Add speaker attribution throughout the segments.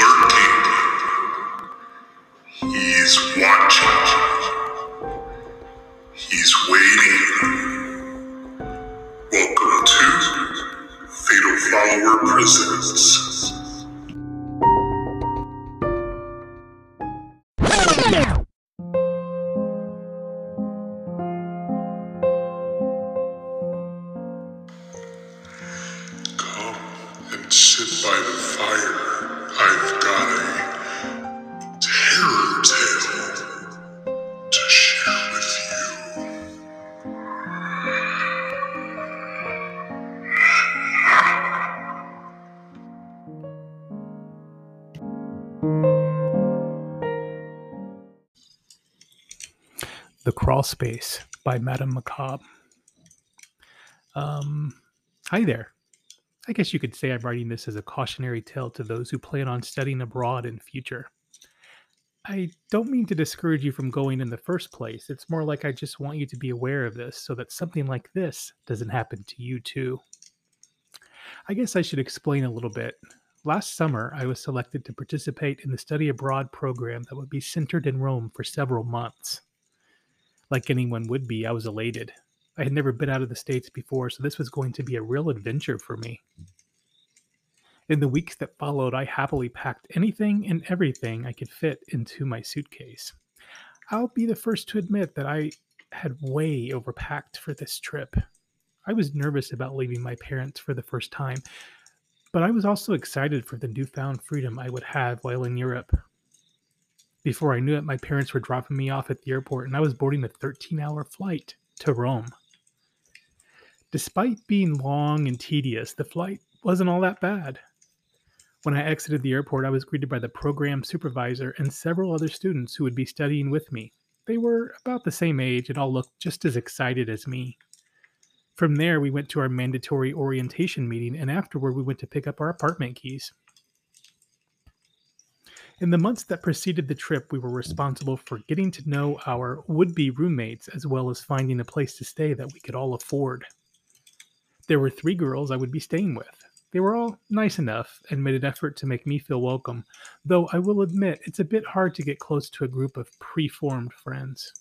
Speaker 1: 13.
Speaker 2: The Crawl Space by Madame Macabre. Um, hi there. I guess you could say I'm writing this as a cautionary tale to those who plan on studying abroad in future. I don't mean to discourage you from going in the first place. It's more like I just want you to be aware of this so that something like this doesn't happen to you too. I guess I should explain a little bit. Last summer, I was selected to participate in the study abroad program that would be centered in Rome for several months. Like anyone would be, I was elated. I had never been out of the States before, so this was going to be a real adventure for me. In the weeks that followed, I happily packed anything and everything I could fit into my suitcase. I'll be the first to admit that I had way overpacked for this trip. I was nervous about leaving my parents for the first time, but I was also excited for the newfound freedom I would have while in Europe. Before I knew it, my parents were dropping me off at the airport, and I was boarding a 13 hour flight to Rome. Despite being long and tedious, the flight wasn't all that bad. When I exited the airport, I was greeted by the program supervisor and several other students who would be studying with me. They were about the same age and all looked just as excited as me. From there, we went to our mandatory orientation meeting, and afterward, we went to pick up our apartment keys. In the months that preceded the trip, we were responsible for getting to know our would be roommates as well as finding a place to stay that we could all afford. There were three girls I would be staying with. They were all nice enough and made an effort to make me feel welcome, though I will admit it's a bit hard to get close to a group of pre-formed friends.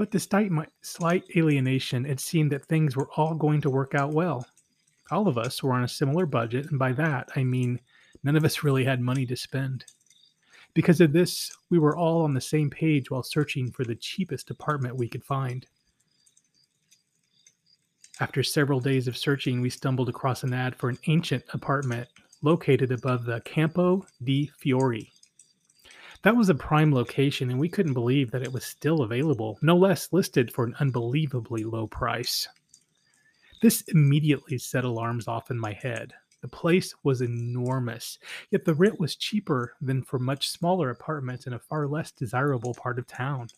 Speaker 2: But despite my slight alienation, it seemed that things were all going to work out well. All of us were on a similar budget, and by that I mean none of us really had money to spend. Because of this, we were all on the same page while searching for the cheapest apartment we could find. After several days of searching, we stumbled across an ad for an ancient apartment located above the Campo di Fiori. That was a prime location, and we couldn't believe that it was still available, no less listed for an unbelievably low price. This immediately set alarms off in my head. The place was enormous, yet the rent was cheaper than for much smaller apartments in a far less desirable part of town.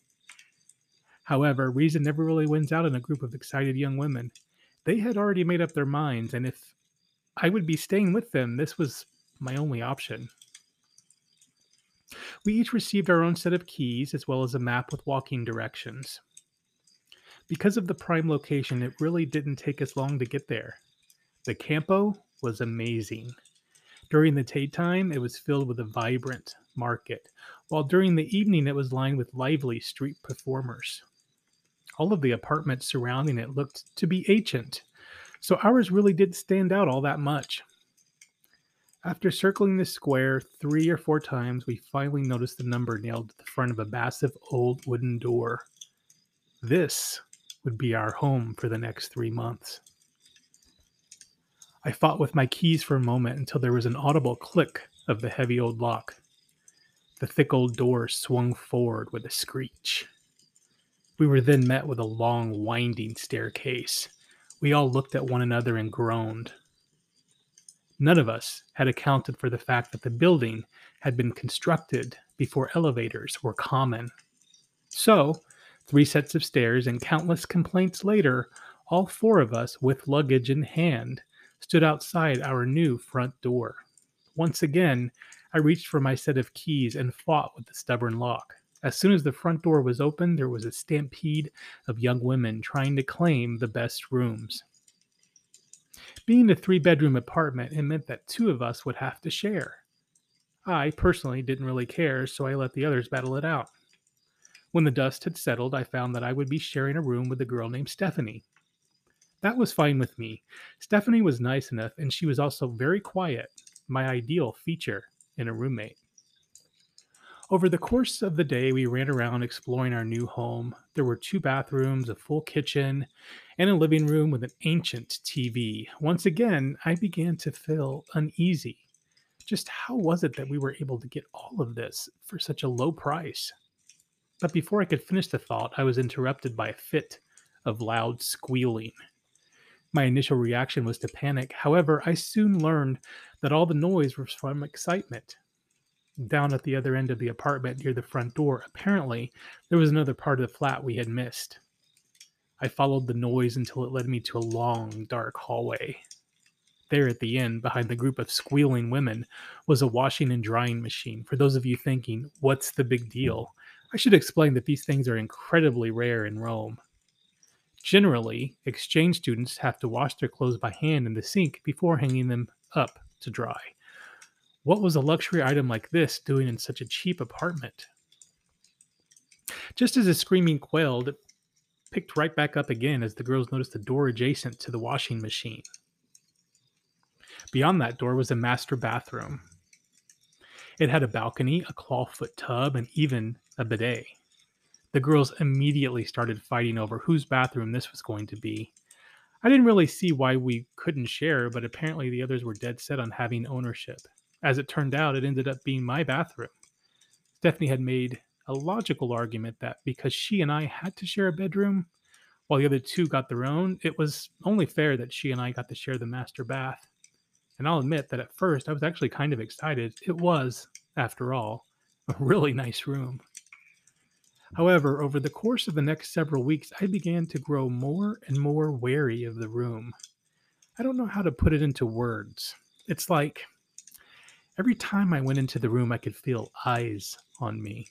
Speaker 2: However, reason never really wins out in a group of excited young women. They had already made up their minds, and if I would be staying with them, this was my only option. We each received our own set of keys as well as a map with walking directions. Because of the prime location, it really didn't take us long to get there. The Campo was amazing. During the daytime, it was filled with a vibrant market, while during the evening, it was lined with lively street performers. All of the apartments surrounding it looked to be ancient, so ours really did stand out all that much. After circling the square three or four times, we finally noticed the number nailed to the front of a massive old wooden door. This would be our home for the next three months. I fought with my keys for a moment until there was an audible click of the heavy old lock. The thick old door swung forward with a screech. We were then met with a long, winding staircase. We all looked at one another and groaned. None of us had accounted for the fact that the building had been constructed before elevators were common. So, three sets of stairs and countless complaints later, all four of us, with luggage in hand, stood outside our new front door. Once again, I reached for my set of keys and fought with the stubborn lock. As soon as the front door was open, there was a stampede of young women trying to claim the best rooms. Being a three bedroom apartment, it meant that two of us would have to share. I personally didn't really care, so I let the others battle it out. When the dust had settled, I found that I would be sharing a room with a girl named Stephanie. That was fine with me. Stephanie was nice enough, and she was also very quiet, my ideal feature in a roommate. Over the course of the day, we ran around exploring our new home. There were two bathrooms, a full kitchen, and a living room with an ancient TV. Once again, I began to feel uneasy. Just how was it that we were able to get all of this for such a low price? But before I could finish the thought, I was interrupted by a fit of loud squealing. My initial reaction was to panic. However, I soon learned that all the noise was from excitement down at the other end of the apartment near the front door, apparently there was another part of the flat we had missed. I followed the noise until it led me to a long, dark hallway. There at the end, behind the group of squealing women, was a washing and drying machine. For those of you thinking, what's the big deal? I should explain that these things are incredibly rare in Rome. Generally, exchange students have to wash their clothes by hand in the sink before hanging them up to dry. What was a luxury item like this doing in such a cheap apartment? Just as the screaming quailed, it picked right back up again as the girls noticed the door adjacent to the washing machine. Beyond that door was a master bathroom. It had a balcony, a clawfoot tub, and even a bidet. The girls immediately started fighting over whose bathroom this was going to be. I didn't really see why we couldn't share, but apparently the others were dead set on having ownership. As it turned out, it ended up being my bathroom. Stephanie had made a logical argument that because she and I had to share a bedroom while the other two got their own, it was only fair that she and I got to share the master bath. And I'll admit that at first I was actually kind of excited. It was, after all, a really nice room. However, over the course of the next several weeks, I began to grow more and more wary of the room. I don't know how to put it into words. It's like Every time I went into the room, I could feel eyes on me.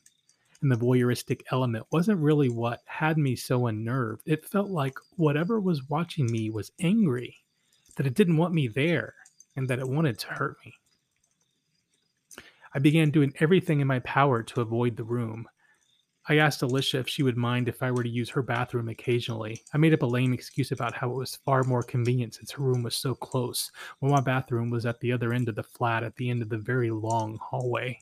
Speaker 2: And the voyeuristic element wasn't really what had me so unnerved. It felt like whatever was watching me was angry, that it didn't want me there, and that it wanted to hurt me. I began doing everything in my power to avoid the room. I asked Alicia if she would mind if I were to use her bathroom occasionally. I made up a lame excuse about how it was far more convenient since her room was so close, while my bathroom was at the other end of the flat at the end of the very long hallway.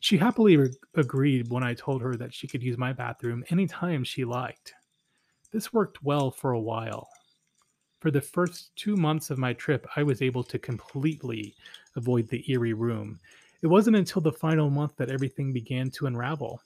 Speaker 2: She happily re- agreed when I told her that she could use my bathroom anytime she liked. This worked well for a while. For the first two months of my trip, I was able to completely avoid the eerie room. It wasn't until the final month that everything began to unravel.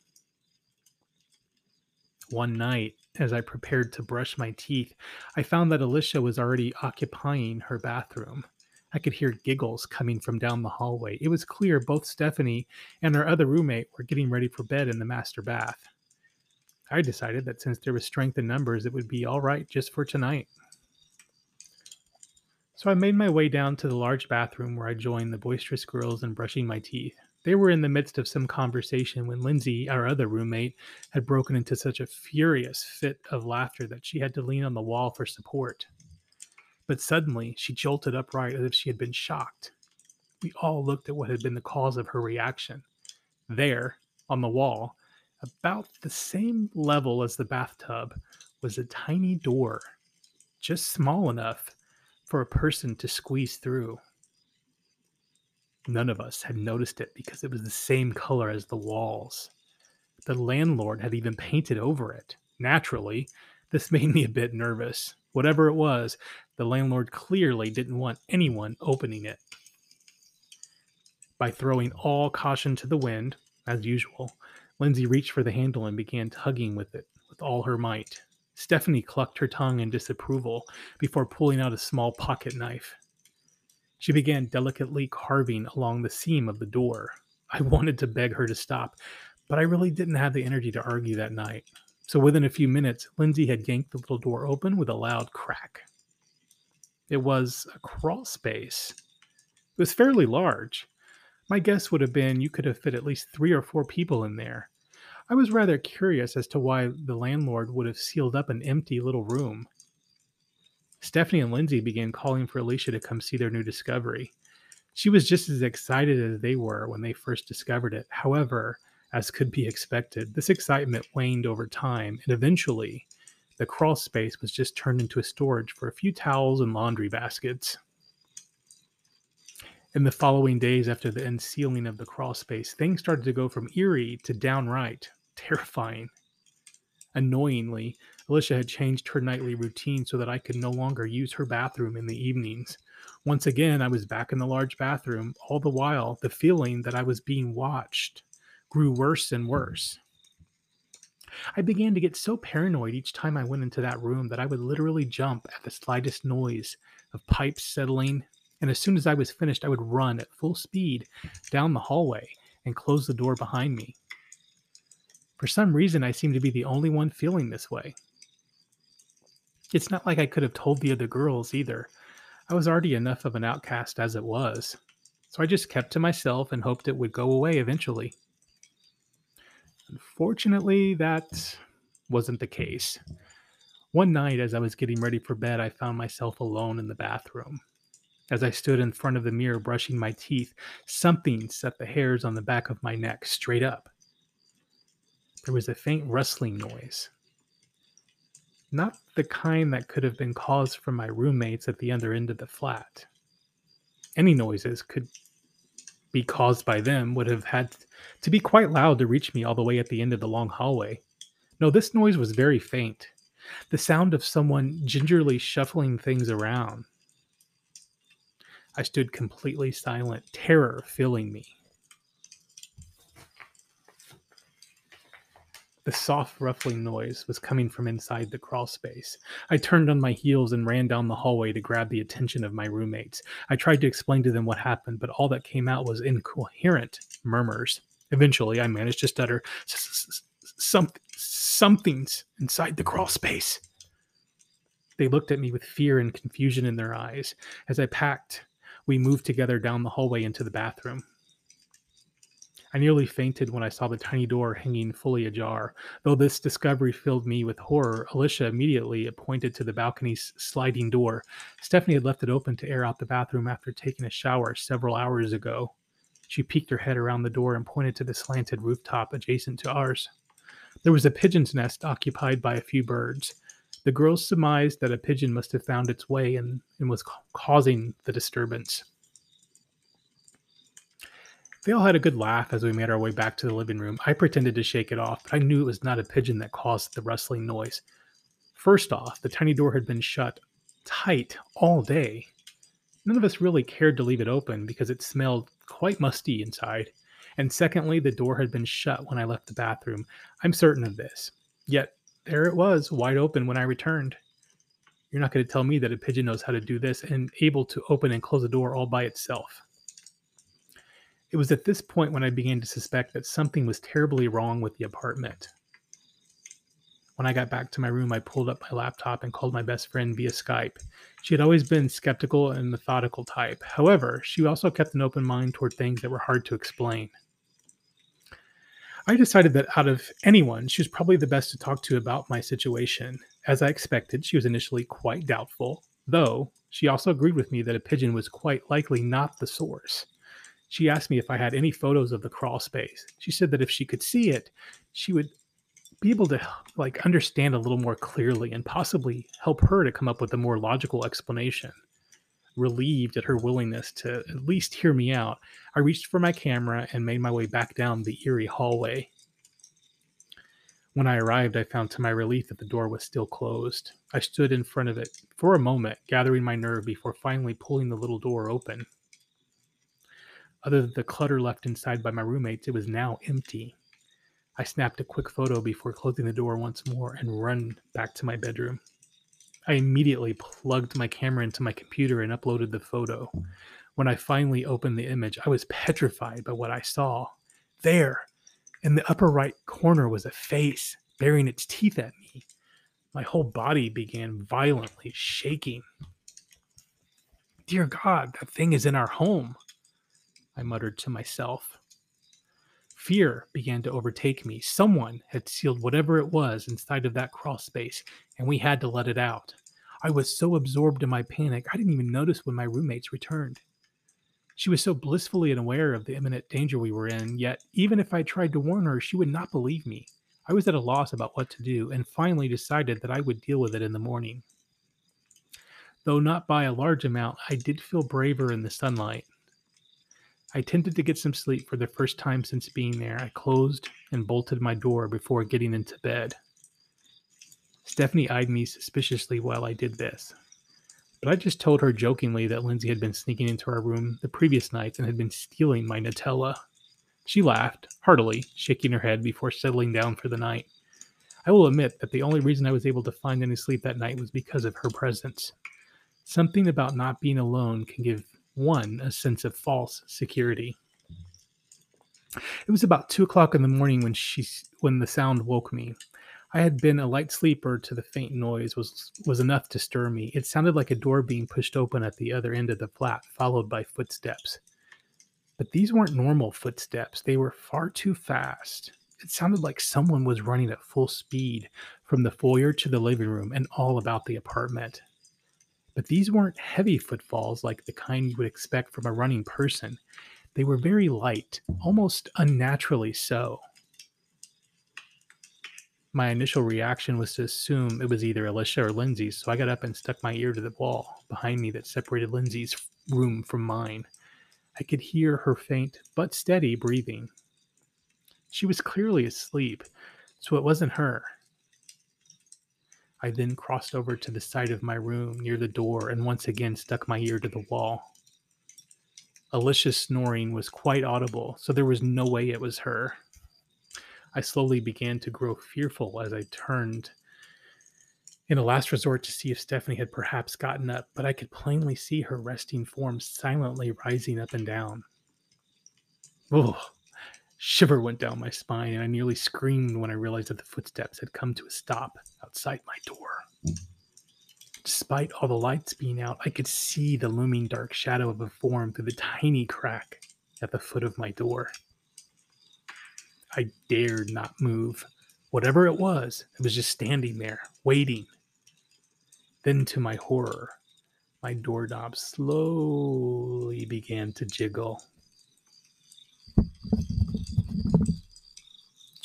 Speaker 2: One night, as I prepared to brush my teeth, I found that Alicia was already occupying her bathroom. I could hear giggles coming from down the hallway. It was clear both Stephanie and her other roommate were getting ready for bed in the master bath. I decided that since there was strength in numbers, it would be all right just for tonight. So I made my way down to the large bathroom where I joined the boisterous girls in brushing my teeth. They were in the midst of some conversation when Lindsay, our other roommate, had broken into such a furious fit of laughter that she had to lean on the wall for support. But suddenly she jolted upright as if she had been shocked. We all looked at what had been the cause of her reaction. There, on the wall, about the same level as the bathtub, was a tiny door, just small enough for a person to squeeze through. None of us had noticed it because it was the same color as the walls. The landlord had even painted over it. Naturally, this made me a bit nervous. Whatever it was, the landlord clearly didn't want anyone opening it. By throwing all caution to the wind, as usual, Lindsay reached for the handle and began tugging with it with all her might. Stephanie clucked her tongue in disapproval before pulling out a small pocket knife. She began delicately carving along the seam of the door. I wanted to beg her to stop, but I really didn't have the energy to argue that night. So within a few minutes, Lindsay had yanked the little door open with a loud crack. It was a crawl space. It was fairly large. My guess would have been you could have fit at least three or four people in there. I was rather curious as to why the landlord would have sealed up an empty little room. Stephanie and Lindsay began calling for Alicia to come see their new discovery. She was just as excited as they were when they first discovered it. However, as could be expected, this excitement waned over time, and eventually, the crawl space was just turned into a storage for a few towels and laundry baskets. In the following days after the unsealing of the crawl space, things started to go from eerie to downright terrifying. Annoyingly, Alicia had changed her nightly routine so that I could no longer use her bathroom in the evenings. Once again, I was back in the large bathroom, all the while, the feeling that I was being watched grew worse and worse. I began to get so paranoid each time I went into that room that I would literally jump at the slightest noise of pipes settling, and as soon as I was finished, I would run at full speed down the hallway and close the door behind me. For some reason, I seemed to be the only one feeling this way. It's not like I could have told the other girls either. I was already enough of an outcast as it was. So I just kept to myself and hoped it would go away eventually. Unfortunately, that wasn't the case. One night, as I was getting ready for bed, I found myself alone in the bathroom. As I stood in front of the mirror brushing my teeth, something set the hairs on the back of my neck straight up. There was a faint rustling noise, not the kind that could have been caused from my roommates at the other end of the flat. Any noises could be caused by them would have had to be quite loud to reach me all the way at the end of the long hallway. No, this noise was very faint. The sound of someone gingerly shuffling things around. I stood completely silent, terror filling me. The soft ruffling noise was coming from inside the crawl space. I turned on my heels and ran down the hallway to grab the attention of my roommates. I tried to explain to them what happened, but all that came out was incoherent murmurs. Eventually, I managed to stutter, Something's inside the crawl space. They looked at me with fear and confusion in their eyes. As I packed, we moved together down the hallway into the bathroom. I nearly fainted when I saw the tiny door hanging fully ajar. Though this discovery filled me with horror, Alicia immediately pointed to the balcony's sliding door. Stephanie had left it open to air out the bathroom after taking a shower several hours ago. She peeked her head around the door and pointed to the slanted rooftop adjacent to ours. There was a pigeon's nest occupied by a few birds. The girls surmised that a pigeon must have found its way and, and was ca- causing the disturbance. They all had a good laugh as we made our way back to the living room. I pretended to shake it off, but I knew it was not a pigeon that caused the rustling noise. First off, the tiny door had been shut tight all day. None of us really cared to leave it open because it smelled quite musty inside. And secondly, the door had been shut when I left the bathroom. I'm certain of this. Yet there it was, wide open when I returned. You're not going to tell me that a pigeon knows how to do this and able to open and close a door all by itself. It was at this point when I began to suspect that something was terribly wrong with the apartment. When I got back to my room, I pulled up my laptop and called my best friend via Skype. She had always been skeptical and methodical type. However, she also kept an open mind toward things that were hard to explain. I decided that out of anyone, she was probably the best to talk to about my situation. As I expected, she was initially quite doubtful, though she also agreed with me that a pigeon was quite likely not the source. She asked me if I had any photos of the crawl space. She said that if she could see it, she would be able to like understand a little more clearly and possibly help her to come up with a more logical explanation. Relieved at her willingness to at least hear me out, I reached for my camera and made my way back down the eerie hallway. When I arrived, I found to my relief that the door was still closed. I stood in front of it for a moment, gathering my nerve before finally pulling the little door open. Other than the clutter left inside by my roommates, it was now empty. I snapped a quick photo before closing the door once more and run back to my bedroom. I immediately plugged my camera into my computer and uploaded the photo. When I finally opened the image, I was petrified by what I saw. There, in the upper right corner, was a face baring its teeth at me. My whole body began violently shaking. Dear God, that thing is in our home. I muttered to myself. Fear began to overtake me. Someone had sealed whatever it was inside of that crawl space, and we had to let it out. I was so absorbed in my panic, I didn't even notice when my roommates returned. She was so blissfully unaware of the imminent danger we were in, yet, even if I tried to warn her, she would not believe me. I was at a loss about what to do, and finally decided that I would deal with it in the morning. Though not by a large amount, I did feel braver in the sunlight. I attempted to get some sleep for the first time since being there. I closed and bolted my door before getting into bed. Stephanie eyed me suspiciously while I did this. But I just told her jokingly that Lindsay had been sneaking into our room the previous nights and had been stealing my Nutella. She laughed, heartily, shaking her head before settling down for the night. I will admit that the only reason I was able to find any sleep that night was because of her presence. Something about not being alone can give one a sense of false security. It was about two o'clock in the morning when she when the sound woke me. I had been a light sleeper to the faint noise was was enough to stir me. It sounded like a door being pushed open at the other end of the flat, followed by footsteps. But these weren't normal footsteps. They were far too fast. It sounded like someone was running at full speed from the foyer to the living room and all about the apartment. But these weren't heavy footfalls like the kind you would expect from a running person. They were very light, almost unnaturally so. My initial reaction was to assume it was either Alicia or Lindsay, so I got up and stuck my ear to the wall behind me that separated Lindsay's room from mine. I could hear her faint but steady breathing. She was clearly asleep, so it wasn't her. I then crossed over to the side of my room near the door and once again stuck my ear to the wall. Alicia's snoring was quite audible, so there was no way it was her. I slowly began to grow fearful as I turned in a last resort to see if Stephanie had perhaps gotten up, but I could plainly see her resting form silently rising up and down. Oh, shiver went down my spine, and I nearly screamed when I realized that the footsteps had come to a stop outside my door. Despite all the lights being out, I could see the looming dark shadow of a form through the tiny crack at the foot of my door. I dared not move. Whatever it was, it was just standing there, waiting. Then, to my horror, my doorknob slowly began to jiggle.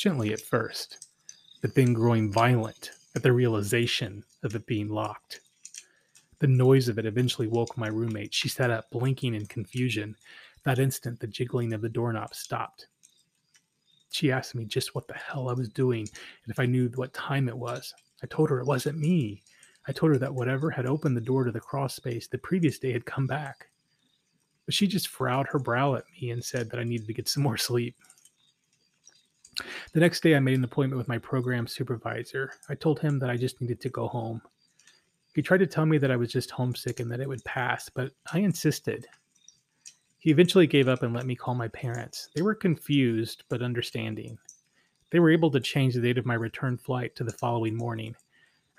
Speaker 2: Gently at first, but then growing violent at the realization of it being locked. The noise of it eventually woke my roommate. She sat up, blinking in confusion. That instant, the jiggling of the doorknob stopped. She asked me just what the hell I was doing and if I knew what time it was. I told her it wasn't me. I told her that whatever had opened the door to the cross space the previous day had come back. But she just frowned her brow at me and said that I needed to get some more sleep. The next day, I made an appointment with my program supervisor. I told him that I just needed to go home. He tried to tell me that I was just homesick and that it would pass, but I insisted. He eventually gave up and let me call my parents. They were confused, but understanding. They were able to change the date of my return flight to the following morning.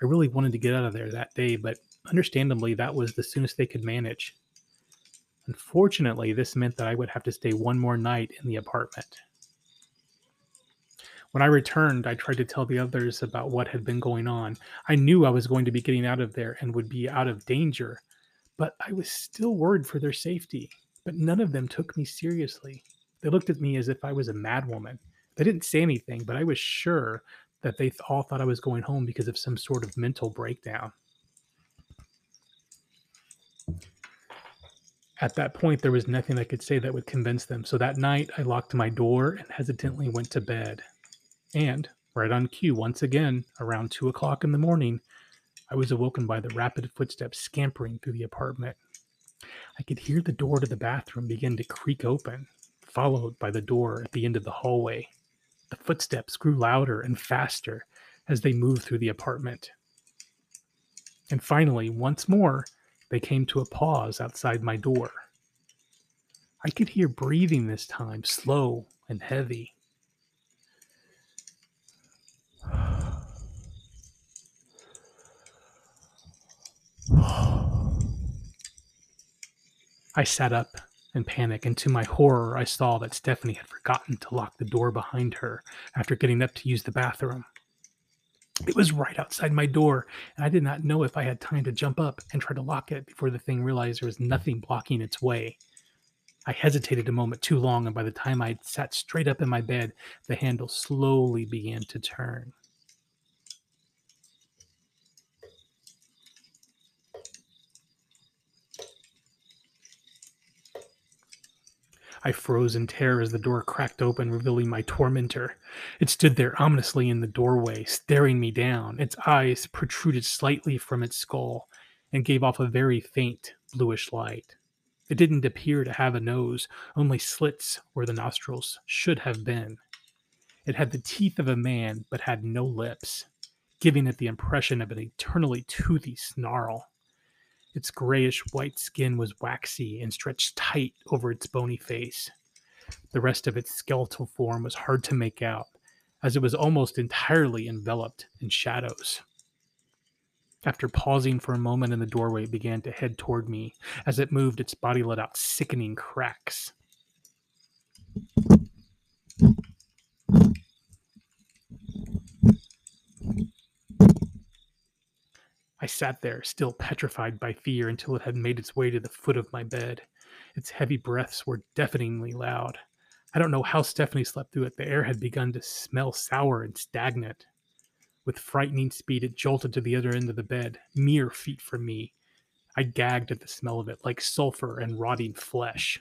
Speaker 2: I really wanted to get out of there that day, but understandably, that was the soonest they could manage. Unfortunately, this meant that I would have to stay one more night in the apartment. When I returned, I tried to tell the others about what had been going on. I knew I was going to be getting out of there and would be out of danger, but I was still worried for their safety. But none of them took me seriously. They looked at me as if I was a madwoman. They didn't say anything, but I was sure that they all thought I was going home because of some sort of mental breakdown. At that point, there was nothing I could say that would convince them. So that night, I locked my door and hesitantly went to bed. And, right on cue, once again, around two o'clock in the morning, I was awoken by the rapid footsteps scampering through the apartment. I could hear the door to the bathroom begin to creak open, followed by the door at the end of the hallway. The footsteps grew louder and faster as they moved through the apartment. And finally, once more, they came to a pause outside my door. I could hear breathing this time, slow and heavy. I sat up in panic, and to my horror, I saw that Stephanie had forgotten to lock the door behind her after getting up to use the bathroom. It was right outside my door, and I did not know if I had time to jump up and try to lock it before the thing realized there was nothing blocking its way. I hesitated a moment too long, and by the time I sat straight up in my bed, the handle slowly began to turn. I froze in terror as the door cracked open, revealing my tormentor. It stood there ominously in the doorway, staring me down. Its eyes protruded slightly from its skull and gave off a very faint bluish light. It didn't appear to have a nose, only slits where the nostrils should have been. It had the teeth of a man, but had no lips, giving it the impression of an eternally toothy snarl. Its grayish white skin was waxy and stretched tight over its bony face. The rest of its skeletal form was hard to make out, as it was almost entirely enveloped in shadows. After pausing for a moment in the doorway, it began to head toward me. As it moved, its body let out sickening cracks. I sat there, still petrified by fear, until it had made its way to the foot of my bed. Its heavy breaths were deafeningly loud. I don't know how Stephanie slept through it. The air had begun to smell sour and stagnant. With frightening speed, it jolted to the other end of the bed, mere feet from me. I gagged at the smell of it, like sulfur and rotting flesh.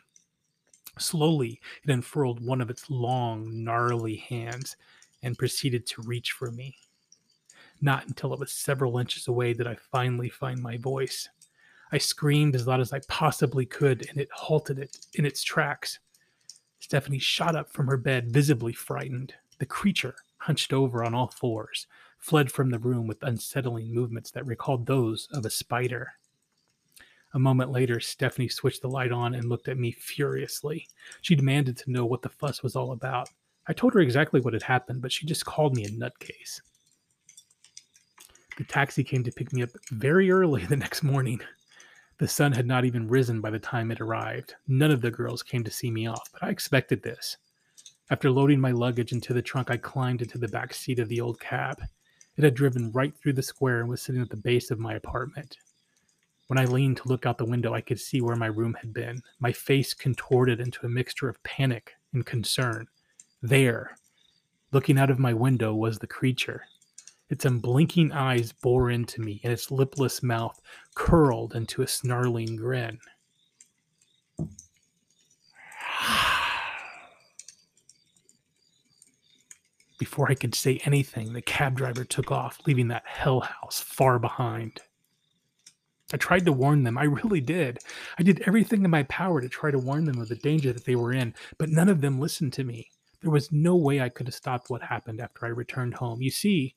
Speaker 2: Slowly, it unfurled one of its long, gnarly hands and proceeded to reach for me. Not until it was several inches away did I finally find my voice. I screamed as loud as I possibly could, and it halted it in its tracks. Stephanie shot up from her bed, visibly frightened. The creature, hunched over on all fours, fled from the room with unsettling movements that recalled those of a spider. A moment later, Stephanie switched the light on and looked at me furiously. She demanded to know what the fuss was all about. I told her exactly what had happened, but she just called me a nutcase. The taxi came to pick me up very early the next morning. The sun had not even risen by the time it arrived. None of the girls came to see me off, but I expected this. After loading my luggage into the trunk, I climbed into the back seat of the old cab. It had driven right through the square and was sitting at the base of my apartment. When I leaned to look out the window, I could see where my room had been. My face contorted into a mixture of panic and concern. There, looking out of my window, was the creature. Its unblinking eyes bore into me, and its lipless mouth curled into a snarling grin. Before I could say anything, the cab driver took off, leaving that hell house far behind. I tried to warn them. I really did. I did everything in my power to try to warn them of the danger that they were in, but none of them listened to me. There was no way I could have stopped what happened after I returned home. You see,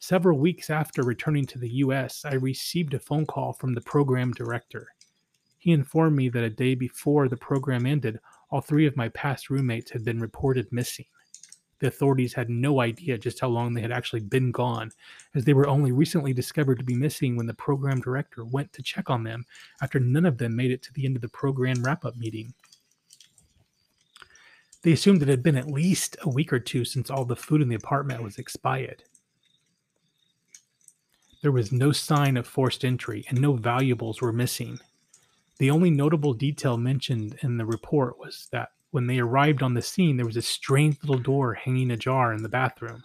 Speaker 2: Several weeks after returning to the US, I received a phone call from the program director. He informed me that a day before the program ended, all three of my past roommates had been reported missing. The authorities had no idea just how long they had actually been gone, as they were only recently discovered to be missing when the program director went to check on them after none of them made it to the end of the program wrap up meeting. They assumed it had been at least a week or two since all the food in the apartment was expired. There was no sign of forced entry, and no valuables were missing. The only notable detail mentioned in the report was that when they arrived on the scene, there was a strange little door hanging ajar in the bathroom.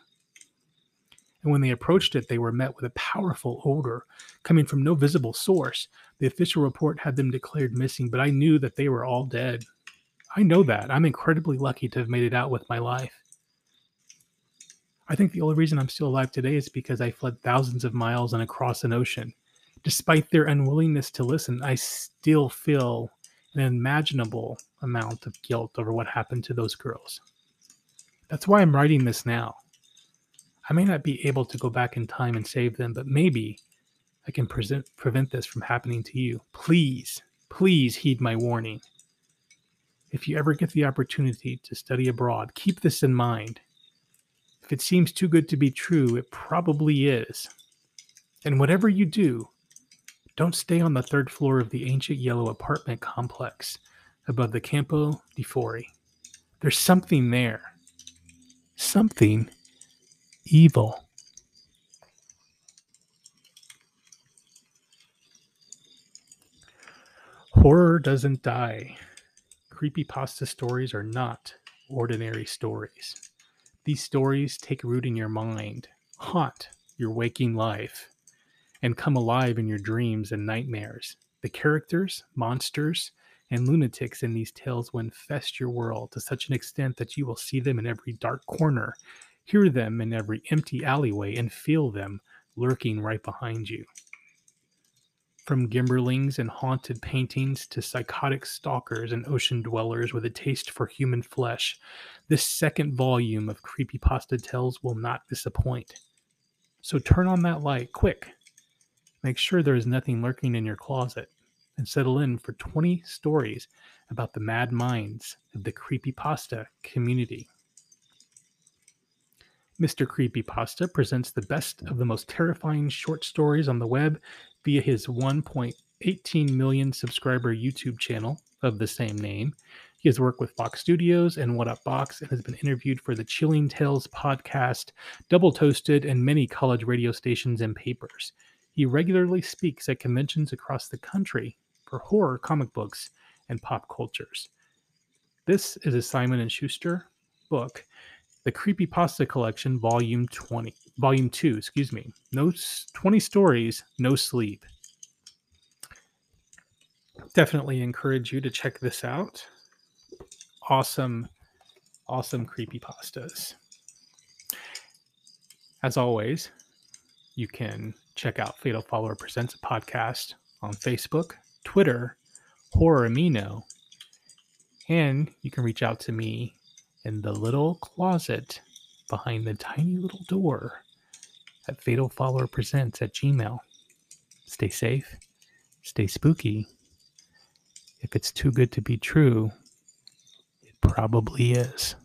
Speaker 2: And when they approached it, they were met with a powerful odor coming from no visible source. The official report had them declared missing, but I knew that they were all dead. I know that. I'm incredibly lucky to have made it out with my life. I think the only reason I'm still alive today is because I fled thousands of miles and across an ocean. Despite their unwillingness to listen, I still feel an unimaginable amount of guilt over what happened to those girls. That's why I'm writing this now. I may not be able to go back in time and save them, but maybe I can present, prevent this from happening to you. Please, please heed my warning. If you ever get the opportunity to study abroad, keep this in mind if it seems too good to be true, it probably is. And whatever you do, don't stay on the third floor of the ancient yellow apartment complex above the Campo di Fiori. There's something there. Something evil. Horror doesn't die. creepypasta stories are not ordinary stories. These stories take root in your mind, haunt your waking life, and come alive in your dreams and nightmares. The characters, monsters, and lunatics in these tales will infest your world to such an extent that you will see them in every dark corner, hear them in every empty alleyway, and feel them lurking right behind you. From Gimberlings and haunted paintings to psychotic stalkers and ocean dwellers with a taste for human flesh, this second volume of Creepypasta Tales will not disappoint. So turn on that light quick. Make sure there is nothing lurking in your closet and settle in for 20 stories about the mad minds of the creepypasta community. Mr. Creepypasta presents the best of the most terrifying short stories on the web via his 1.18 million subscriber YouTube channel of the same name. He has worked with Fox Studios and What Up Box and has been interviewed for the Chilling Tales podcast, Double Toasted, and many college radio stations and papers. He regularly speaks at conventions across the country for horror comic books and pop cultures. This is a Simon and Schuster book, The Creepy Pasta Collection, Volume 20, Volume 2, excuse me. No 20 stories, no sleep. Definitely encourage you to check this out. Awesome, awesome creepy pastas. As always, you can check out Fatal Follower Presents a podcast on Facebook, Twitter, Horror Amino, and you can reach out to me in the little closet behind the tiny little door at Fatal Follower Presents at Gmail. Stay safe, stay spooky. If it's too good to be true, it probably is.